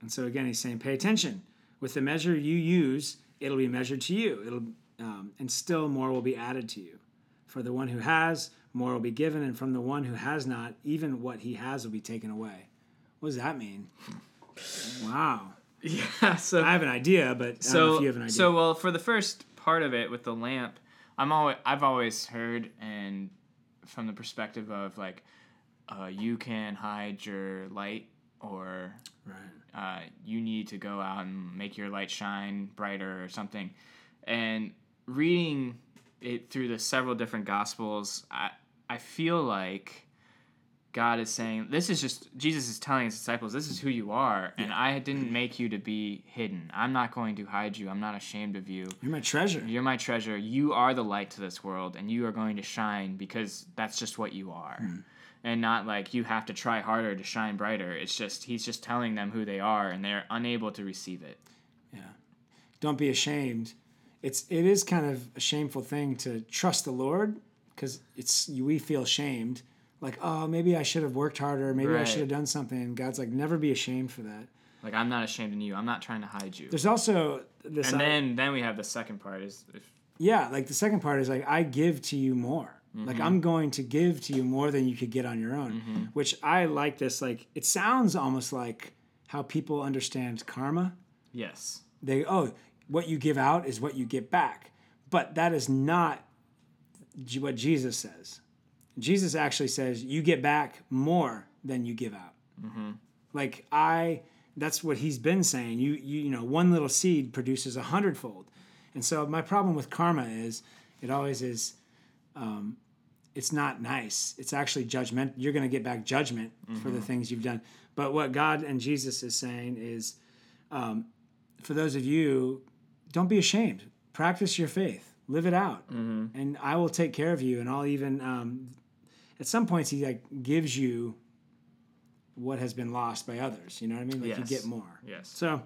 And so again, he's saying, pay attention. With the measure you use, it'll be measured to you. It'll um, and still more will be added to you. For the one who has, more will be given, and from the one who has not, even what he has will be taken away. What does that mean? Wow. Yeah. So, I have an idea, but I don't know so, if you have an idea. so well, for the first part of it with the lamp, I'm always, I've always heard and from the perspective of like, uh, you can hide your light or right. Uh, you need to go out and make your light shine brighter or something. And reading it through the several different gospels, I, I feel like God is saying, This is just, Jesus is telling his disciples, This is who you are. And I didn't make you to be hidden. I'm not going to hide you. I'm not ashamed of you. You're my treasure. You're my treasure. You are the light to this world, and you are going to shine because that's just what you are. And not like you have to try harder to shine brighter. It's just, he's just telling them who they are, and they're unable to receive it. Yeah. Don't be ashamed. It's it is kind of a shameful thing to trust the Lord because it's we feel shamed. Like, oh, maybe I should have worked harder. Maybe I should have done something. God's like, never be ashamed for that. Like, I'm not ashamed in you. I'm not trying to hide you. There's also this. And uh, then, then we have the second part is if, yeah, like the second part is like, I give to you more. Like, mm-hmm. I'm going to give to you more than you could get on your own, mm-hmm. which I like this. Like, it sounds almost like how people understand karma. yes. they oh what you give out is what you get back. But that is not what jesus says. Jesus actually says you get back more than you give out. Mm-hmm. Like i that's what he's been saying. You, you you know one little seed produces a hundredfold. And so my problem with karma is it always is um, it's not nice it's actually judgment you're going to get back judgment for the mm-hmm. things you've done but what god and jesus is saying is um, for those of you, don't be ashamed. Practice your faith. Live it out, mm-hmm. and I will take care of you. And I'll even, um, at some points, he like gives you what has been lost by others. You know what I mean? Like you get more. Yes. So,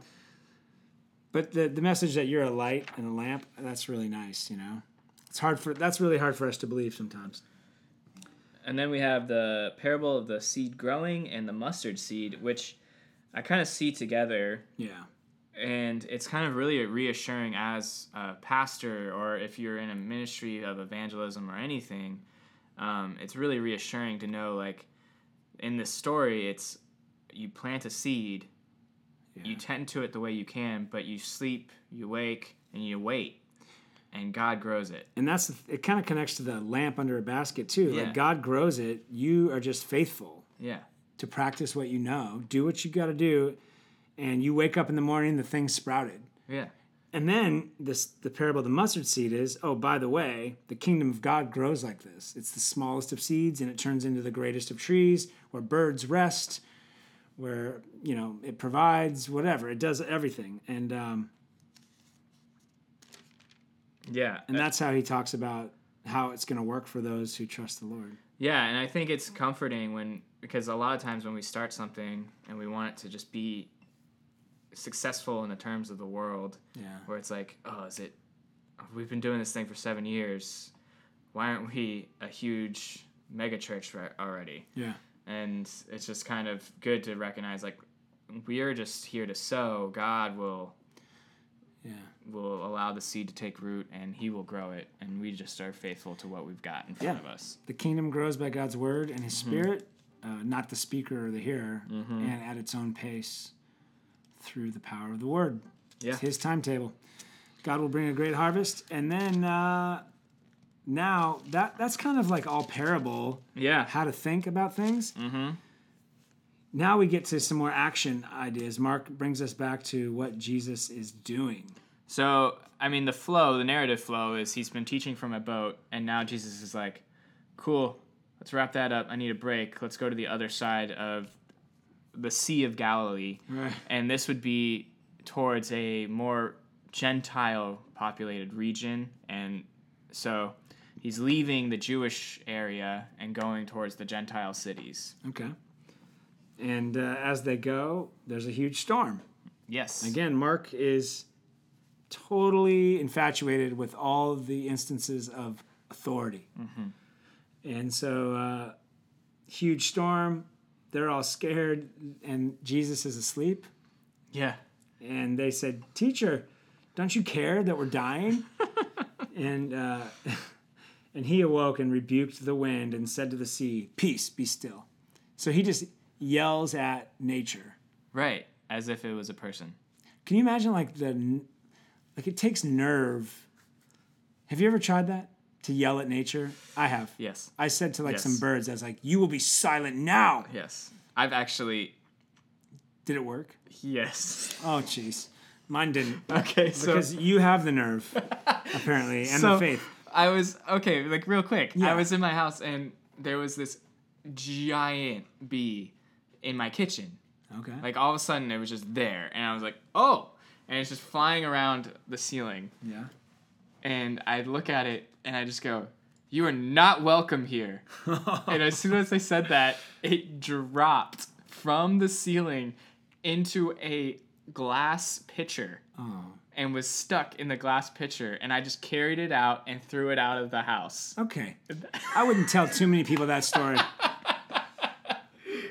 but the the message that you're a light and a lamp, that's really nice. You know, it's hard for that's really hard for us to believe sometimes. And then we have the parable of the seed growing and the mustard seed, which I kind of see together. Yeah. and it's kind of really reassuring as a pastor or if you're in a ministry of evangelism or anything um, it's really reassuring to know like in this story it's you plant a seed you tend to it the way you can but you sleep you wake and you wait and god grows it And that's it. Kind of connects to the lamp under a basket too. Yeah. Like God grows it. You are just faithful. yeah to practice what you know, do what you got to do, and you wake up in the morning, the thing sprouted. yeah And then this the parable of the mustard seed is, oh, by the way, the kingdom of God grows like this. It's the smallest of seeds, and it turns into the greatest of trees, where birds rest, where you know it provides whatever it does everything, and um, yeah and uh, that's how he talks about how it's going to work for those who trust the Lord. Yeah, and I think it's comforting when because a lot of times when we start something and we want it to just be successful in the terms of the world, Yeah. where it's like, oh, is it? We've been doing this thing for seven years. Why aren't we a huge mega church already? Yeah. And it's just kind of good to recognize like we are just here to sow. God will Yeah. will allow the seed to take root and He will grow it, and we just are faithful to what we've got in front Yeah. of us. The kingdom grows by God's word and His Mm-hmm. Spirit, uh, not the speaker or the hearer, and at its own pace through the power of the word. Yeah. It's His timetable. God will bring a great harvest, and then uh, now that that's kind of like all parable Yeah. how to think about things. Mm-hmm. Now we get to some more action ideas. Mark brings us back to what Jesus is doing. So, I mean, the flow, the narrative flow is he's been teaching from a boat, and now Jesus is like, cool, let's wrap that up. I need a break. Let's go to the other side of the Sea of Galilee. Right. And this would be towards a more Gentile populated region. And so he's leaving the Jewish area and going towards the Gentile cities. Okay. And uh, as they go, there's a huge storm. Yes. Again, Mark is totally infatuated with all the instances of authority. Mm-hmm. And so, uh, huge storm, they're all scared, and Jesus is asleep. Yeah. And they said, Teacher, don't you care that we're dying? and, uh, and he awoke and rebuked the wind and said to the sea, Peace, be still. So he just yells at nature. Right. As if it was a person. Can you imagine like the like it takes nerve? Have you ever tried that to yell at nature? I have. Yes. I said to like Yes. some birds, I was like, "You will be silent now." Yes. I've actually. Did it work? Yes. Oh, jeez, mine didn't. Okay, so. Because you have the nerve, apparently, and So- the faith. I was okay, like real quick. Yeah. I was in my house and there was this giant bee in my kitchen. Okay. Like all of a sudden it was just there and I was like, "Oh." And it's just flying around the ceiling. yeah. And I look at it and I just go, "You are not welcome here." and as soon as I said that, it dropped from the ceiling into a glass pitcher Oh. and was stuck in the glass pitcher and I just carried it out and threw it out of the house. Okay. I wouldn't tell too many people that story.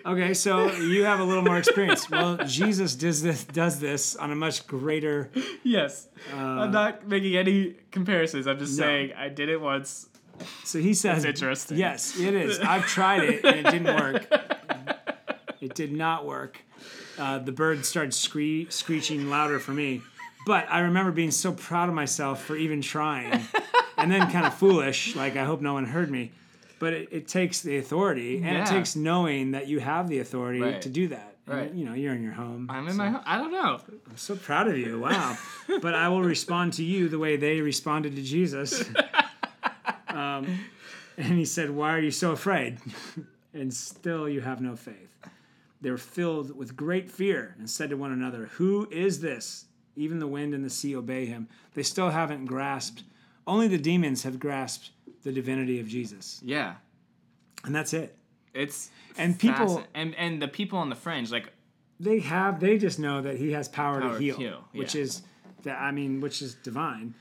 Okay, so you have a little more experience. Well, Jesus does this does this on a much greater Yes. I'm not making any comparisons. I'm just no. saying I did it once. So he says, It's interesting. Yes, it is. I've tried it and it didn't work. It did not work. Uh, the bird started scree- screeching louder for me. But I remember being so proud of myself for even trying, and then kind of foolish, like I hope no one heard me. But it, it takes the authority, and Yeah. it takes knowing that you have the authority Right. to do that. And, Right. you know, you're in your home. I'm in my home. I don't know. I'm so proud of you. Wow. but I will respond to you the way they responded to Jesus. um, and he said, Why are you so afraid? and still you have no faith. They were filled with great fear and said to one another, Who is this? Even the wind and the sea obey him. They still haven't grasped. Only the demons have grasped the divinity of Jesus. Yeah. And that's it. It's And people- and and the people on the fringe like they have they just know that he has power, Power to heal, heal, which is that i mean which is divine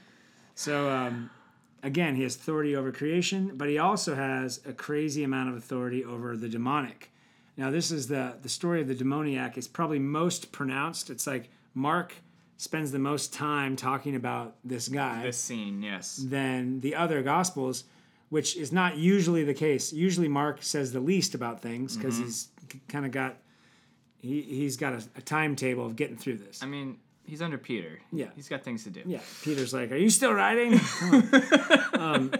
so um, again he has authority over creation but he also has a crazy amount of authority over the demonic now this is the the story of the demoniac is probably most pronounced it's like mark spends the most time talking about this guy this scene, yes. than the other gospels which is not usually the case usually mark says the least about things because Mm-hmm. he's kind of got he, he's got a, a timetable of getting through this I mean, he's under Peter. Yeah. He's got things to do. yeah peter's like are you still writing um,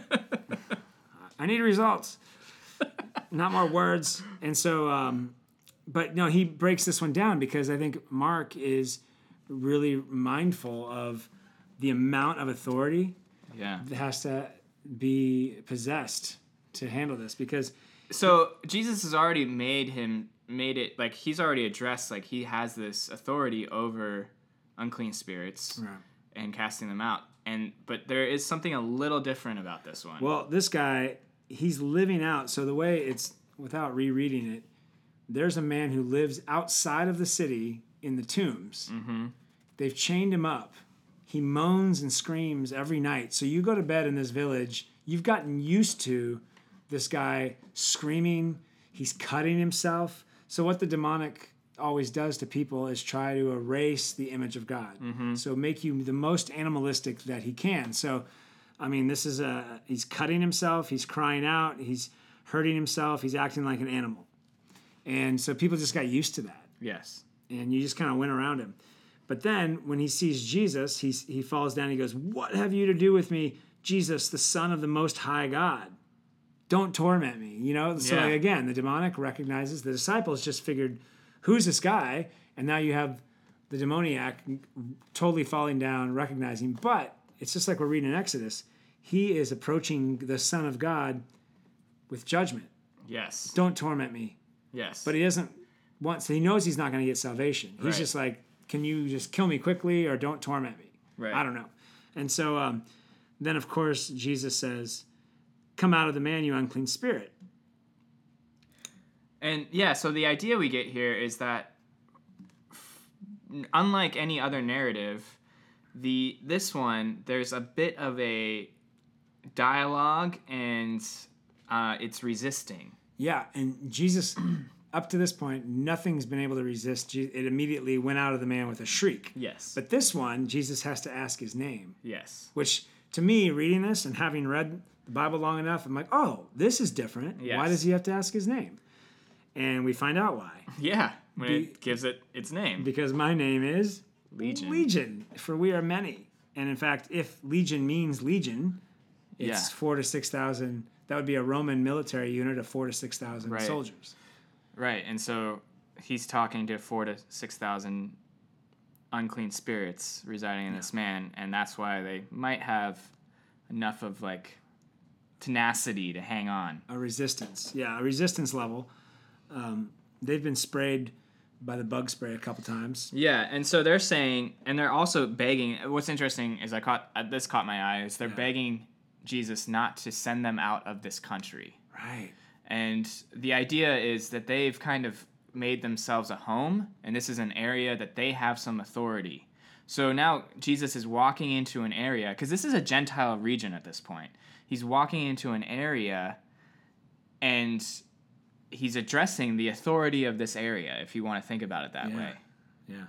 i need results not more words and so um, but no he breaks this one down because i think mark is really mindful of the amount of authority Yeah. that has to be possessed to handle this because So Jesus has already made him made it like he's already addressed like he has this authority over unclean spirits and casting them out. And but there is something a little different about this one. well this guy he's living out so the way it's without rereading it there's a man who lives outside of the city in the tombs. Mm-hmm. they've chained him up. He moans and screams every night. So you go to bed in this village you've gotten used to this guy screaming. He's cutting himself. So what the demonic always does to people is try to erase the image of god. So make you the most animalistic that he can. So i mean this is a he's cutting himself he's crying out he's hurting himself he's acting like an animal. And so people just got used to that. Yes. And you just kind of went around him. But then when he sees Jesus, he, he falls down. and He goes, What have you to do with me, Jesus, the Son of the Most High God? Don't torment me. You know? So Yeah. again, the demonic recognizes the disciples just figured, Who's this guy? And now you have the demoniac totally falling down, recognizing. But it's just like we're reading in Exodus. He is approaching the Son of God with judgment. Yes. Don't torment me. Yes. But he doesn't want, so he knows he's not going to get salvation. He's Right. just like, can you just kill me quickly or don't torment me? Right. I don't know. And so um, then, of course, Jesus says, Come out of the man, you unclean spirit. And yeah, so the idea we get here is that f- unlike any other narrative, the this one there's a bit of a dialogue and uh, it's resisting. Yeah. And Jesus, up to this point, nothing's been able to resist. It immediately went out of the man with a shriek. Yes. But this one, Jesus has to ask his name, yes. which to me, reading this and having read the Bible long enough, I'm like, oh, this is different. Why does he have to ask his name? And we find out why. Yeah. When Be- it gives it its name. Because my name is Legion. Legion, for we are many. And in fact, if legion means legion, it's Yeah. four to six thousand. That would be a Roman military unit of four to six thousand Right. soldiers. Right, and so he's talking to four to six thousand unclean spirits residing in this man, and that's why they might have enough of like tenacity to hang on. A resistance, yeah, a resistance level. Um, they've been sprayed by the bug spray a couple times. Yeah, and so they're saying, and they're also begging. What's interesting is I caught uh, this caught my eye is they're begging Jesus not to send them out of this country. Right. And the idea is that they've kind of made themselves a home, and this is an area that they have some authority. So now Jesus is walking into an area, because this is a Gentile region at this point. He's walking into an area and he's addressing the authority of this area, if you want to think about it that Yeah. way. Yeah.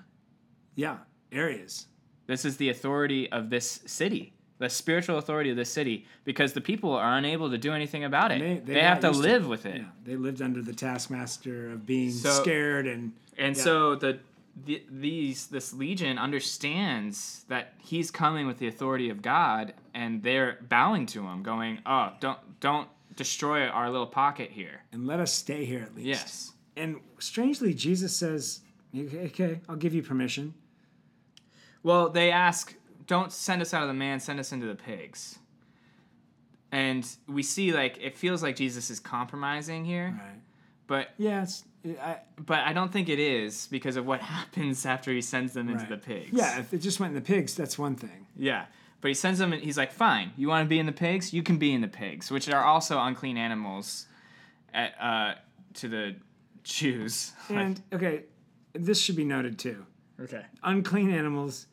Yeah. Areas. This is the authority of this city, the spiritual authority of this city, because the people are unable to do anything about it. They- They, they have to used to live with it. Yeah. They lived under the taskmaster of being So- scared and And Yeah. so the, the these this legion understands that he's coming with the authority of God, and they're bowing to him, going, "Oh, don't don't destroy our little pocket here." and let us stay here at least. Yes. And strangely, Jesus says, "Okay, okay, I'll give you permission." Well, they ask, "Don't send us out of the man; send us into the pigs." And we see like it feels like Jesus is compromising here, Right. but Yeah, it's I, but I don't think it is because of what happens after he sends them into Right. the pigs. Yeah, if it just went in the pigs, that's one thing. Yeah. But he sends them, and he's like, fine, you want to be in the pigs? You can be in the pigs, which are also unclean animals at, uh, to the Jews. And okay, this should be noted too. okay. Unclean animals.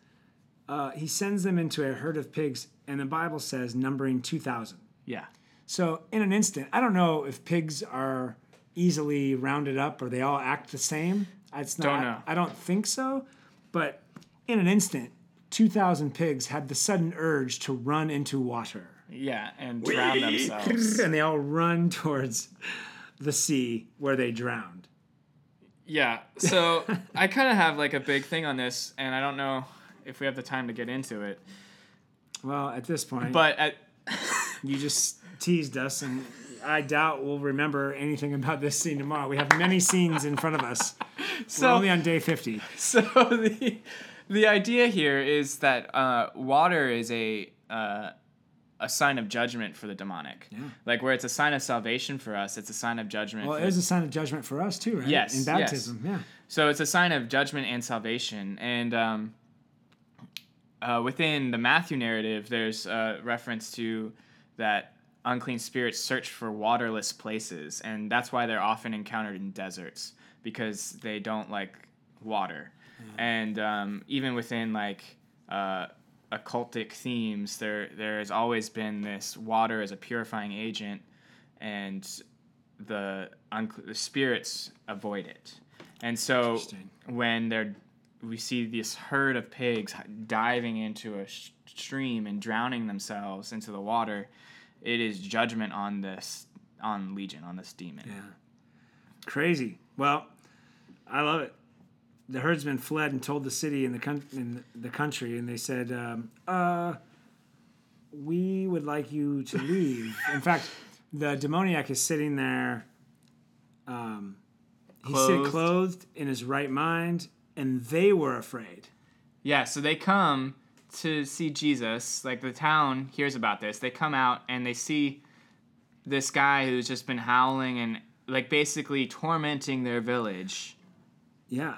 Uh, he sends them into a herd of pigs, and the Bible says numbering two thousand. Yeah. So in an instant, I don't know if pigs are easily rounded up or they all act the same. It's not. Don't know. I don't think so, but in an instant, two thousand pigs had the sudden urge to run into water. Yeah, and drown themselves. and they all run towards the sea where they drowned. Yeah. So I kind of have like a big thing on this, and I don't know if we have the time to get into it. Well, at this point, But at, you just teased us, and I doubt we'll remember anything about this scene tomorrow. We have many scenes in front of us. We're only on day 50. so the the idea here is that uh, water is a uh, a sign of judgment for the demonic. Yeah. Like where it's a sign of salvation for us, it's a sign of judgment. Well, it is a sign of judgment for us, too, right? Yes, In yes. baptism, yeah. So it's a sign of judgment and salvation. And um, uh, within the Matthew narrative, there's a reference to that unclean spirits search for waterless places, and that's why they're often encountered in deserts because they don't like water. And um, even within like uh, occultic themes, there there has always been this water as a purifying agent, and the, unc- the spirits avoid it. And so when they're we see this herd of pigs diving into a sh- stream and drowning themselves into the water, it is judgment on this on Legion on this demon. Yeah. Crazy. Well, I love it. the herdsmen fled and told the city and the coun- in the country, and they said, um, "Uh, we would like you to leave." in fact, the demoniac is sitting there. Um, he's Clothed. clothed in his right mind, and they were afraid. Yeah, so they come to see Jesus. Like the town hears about this. They come out and they see this guy who's just been howling and like basically tormenting their village, Yeah,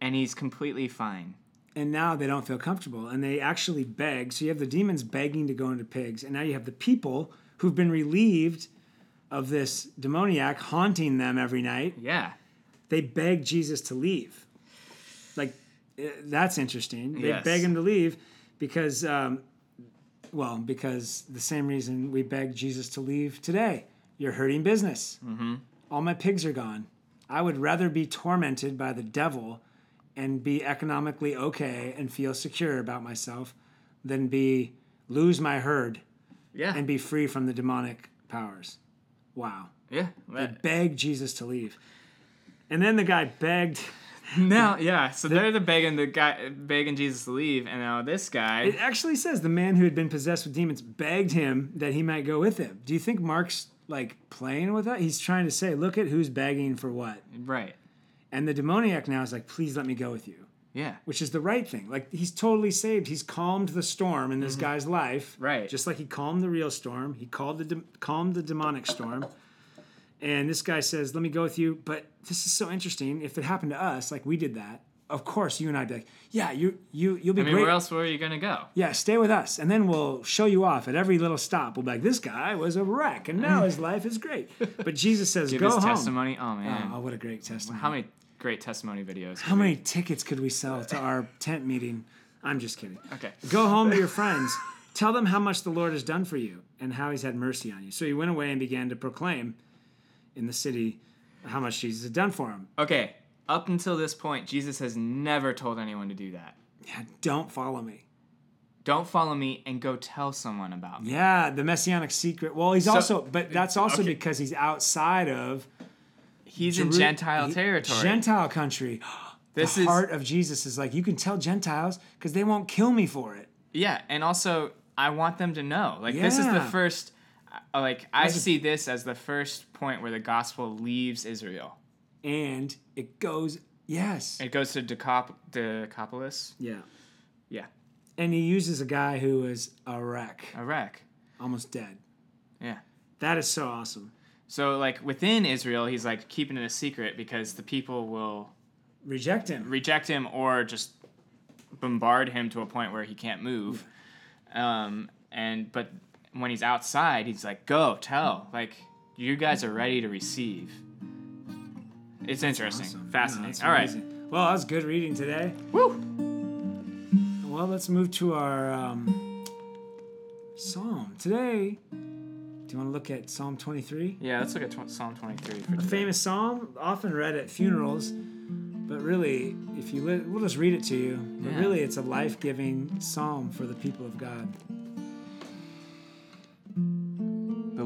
and he's completely fine. and now they don't feel comfortable and they actually beg so you have the demons begging to go into pigs and now you have the people who've been relieved of this demoniac haunting them every night Yeah. they beg jesus to leave like eh, that's interesting they Yes. beg him to leave because um, well because the same reason we beg jesus to leave today you're hurting business mm-hmm. all my pigs are gone i would rather be tormented by the devil and be economically okay and feel secure about myself than be lose my herd Yeah. and be free from the demonic powers wow yeah. they begged jesus to leave and then the guy begged Now, yeah. So they're the begging the guy begging Jesus to leave, and now this guy. It actually says the man who had been possessed with demons begged him that he might go with him. Do you think Mark's like playing with that? He's trying to say, look at who's begging for what. right. And the demoniac now is like, please let me go with you, Yeah. which is the right thing. Like he's totally saved. He's calmed the storm in this guy's life. Mm-hmm. Right. Just like he calmed the real storm. He called the de- calmed the demonic storm. And this guy says, let me go with you. But this is so interesting. If it happened to us, like we did that, of course you and I'd be like, yeah, you you you'll be I mean, great. where else were you gonna go? Yeah, stay with us, and then we'll show you off at every little stop. We'll be like, "This guy was a wreck, and now his life is great." But Jesus says, Give "Go his home." testimony. Oh man. Oh, what a great testimony! How many great testimony videos? How many tickets could we sell to our tent meeting? I'm just kidding. Okay. Go home to your friends. Tell them how much the Lord has done for you and how He's had mercy on you. So he went away and began to proclaim in the city how much Jesus had done for him. Okay. Up until this point, Jesus has never told anyone to do that. Yeah, don't follow me. Don't follow me and go tell someone about me. Yeah, the messianic secret. Well, he's So- also, but that's also okay. because he's outside of He's in Gentile territory. Gentile country. This the is- heart of Jesus is like you can tell Gentiles because they won't kill me for it. Yeah, and also I want them to know. Like this is the first like I see this as the first point where the gospel leaves Israel. And it goes, yes, It goes to Decop- Decapolis. yeah. Yeah, And he uses a guy who is a wreck, a wreck, almost dead. Yeah. That is so awesome. So like within Israel, he's like keeping it a secret because the people will Reject him. reject him or just bombard him to a point where he can't move. Um, and but when he's outside, he's like, "Go tell, like you guys are ready to receive." It's interesting, Awesome. Fascinating. that's All right. Well, that was good reading today. woo. Well, let's move to our um, psalm today. Do you want to look at Psalm 23? Yeah, let's look at tw- Psalm twenty-three. For A today. famous psalm, often read at funerals, but really, if you li- we'll just read it to you. But Yeah. really, it's a life-giving psalm for the people of God.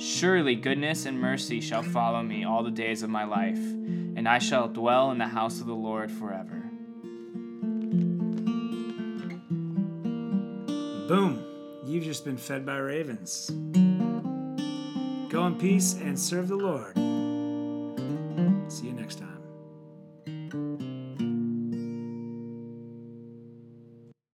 Surely goodness and mercy shall follow me all the days of my life, and I shall dwell in the house of the Lord forever. Boom! You've just been fed by ravens. Go in peace and serve the Lord. See you next.